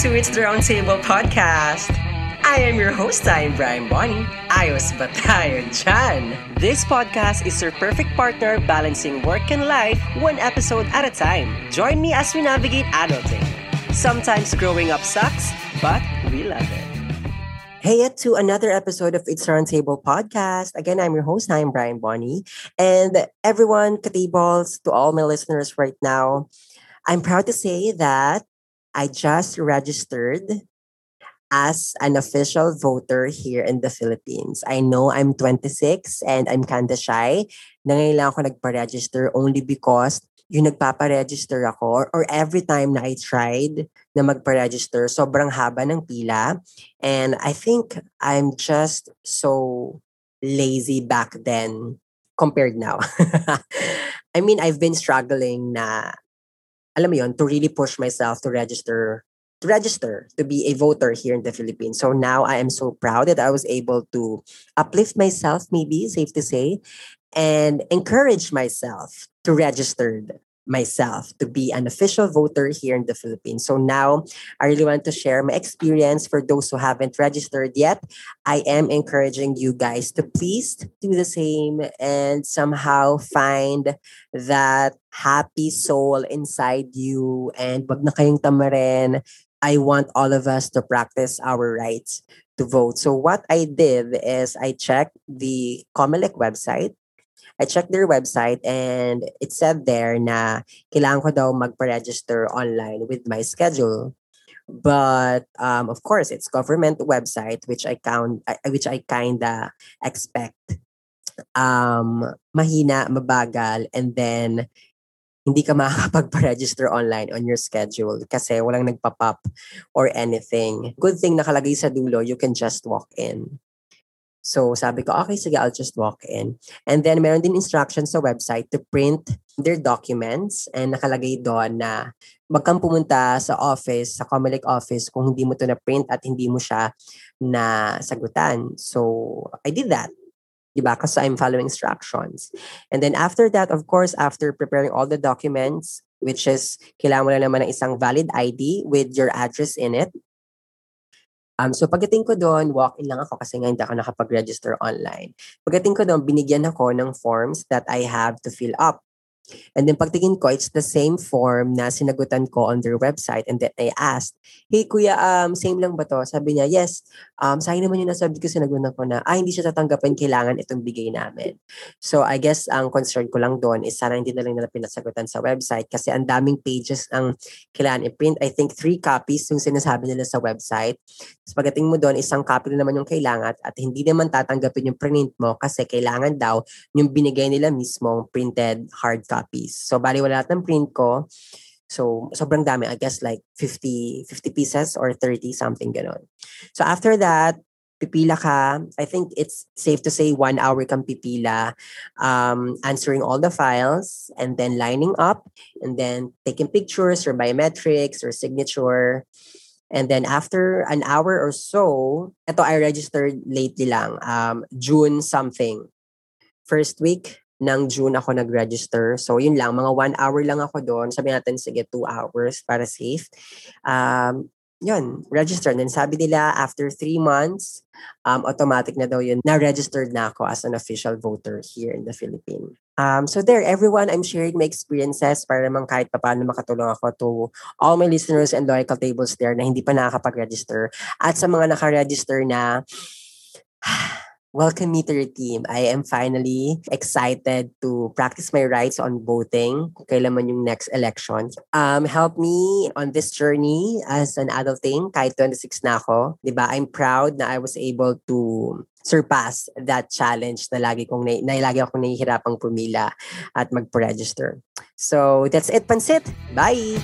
to It's the Roundtable podcast. I am your host, I'm Brian Bonnie. Ayos ba tayo? This podcast is your perfect partner balancing work and life one episode at a time. Join me as we navigate adulting. Sometimes growing up sucks, but we love it. Hey, to another episode of It's Roundtable podcast. Again, I'm your host, I'm Brian Bonnie. And everyone, katables, to all my listeners right now, I'm proud to say that I just registered as an official voter here in the Philippines. I know I'm 26 and I'm kinda shy na ngayon lang ako nagpa-register only because yung nagpapa-register ako or, every time na I tried na magpa-register, sobrang haba ng pila. And I think I'm just so lazy back then compared now. I mean, I've been struggling na alam mo yon, to really push myself to register to register to be a voter here in the Philippines. So now I am so proud that I was able to uplift myself, maybe safe to say, and encourage myself to register myself to be an official voter here in the Philippines. So now I really want to share my experience for those who haven't registered yet. I am encouraging you guys to please do the same and somehow find that happy soul inside you and wag na kayong tamarin. I want all of us to practice our rights to vote. So what I did is I checked the Comelec website I checked their website and it said there na kailangan ko daw magpa-register online with my schedule. But um, of course, it's government website which I count which I kinda expect um, mahina, mabagal, and then hindi ka makakapagpa-register online on your schedule kasi walang nagpa-pop or anything. Good thing nakalagay sa dulo, you can just walk in. So sabi ko, okay, sige, I'll just walk in. And then meron din instructions sa website to print their documents and nakalagay doon na wag kang pumunta sa office, sa Comelec office kung hindi mo to na print at hindi mo siya na sagutan. So I did that. Diba? Because I'm following instructions. And then after that, of course, after preparing all the documents, which is kailangan mo lang naman ng isang valid ID with your address in it, Um, so pagdating ko doon, walk-in lang ako kasi nga hindi ako nakapag-register online. Pagdating ko doon, binigyan ako ng forms that I have to fill up. And then pagtingin ko, it's the same form na sinagutan ko on their website. And then I asked, hey kuya, um, same lang ba to? Sabi niya, yes. Um, sayang naman yung nasabi ko, sinagutan ko na, ah, hindi siya tatanggapin, kailangan itong bigay namin. So I guess ang concern ko lang doon is sana hindi na lang nila pinasagutan sa website kasi ang daming pages ang kailangan i-print. I think three copies yung sinasabi nila sa website. Tapos pagdating mo doon, isang copy na naman yung kailangan at hindi naman tatanggapin yung print mo kasi kailangan daw yung binigay nila mismong printed hard copy copies. So, bali wala ng print ko. So, sobrang dami. I guess like 50, 50 pieces or 30, something ganon. So, after that, pipila ka. I think it's safe to say one hour kang pipila, um, answering all the files and then lining up and then taking pictures or biometrics or signature. And then after an hour or so, ito I registered lately lang, um, June something. First week, ng June ako nag-register. So, yun lang. Mga one hour lang ako doon. Sabi natin, sige, two hours para safe. Um, yun, register. And then sabi nila, after three months, um, automatic na daw yun, na-registered na ako as an official voter here in the Philippines. Um, so there, everyone, I'm sharing my experiences para naman kahit paano makatulong ako to all my listeners and local tables there na hindi pa nakakapag-register. At sa mga naka-register na, Welcome me to your team. I am finally excited to practice my rights on voting kailan man yung next election. Um, help me on this journey as an adulting kahit 26 na ako. Diba? I'm proud na I was able to surpass that challenge na lagi kong na, na lagi akong nahihirapang pumila at magpo-register. So, that's it, Pansit. Bye!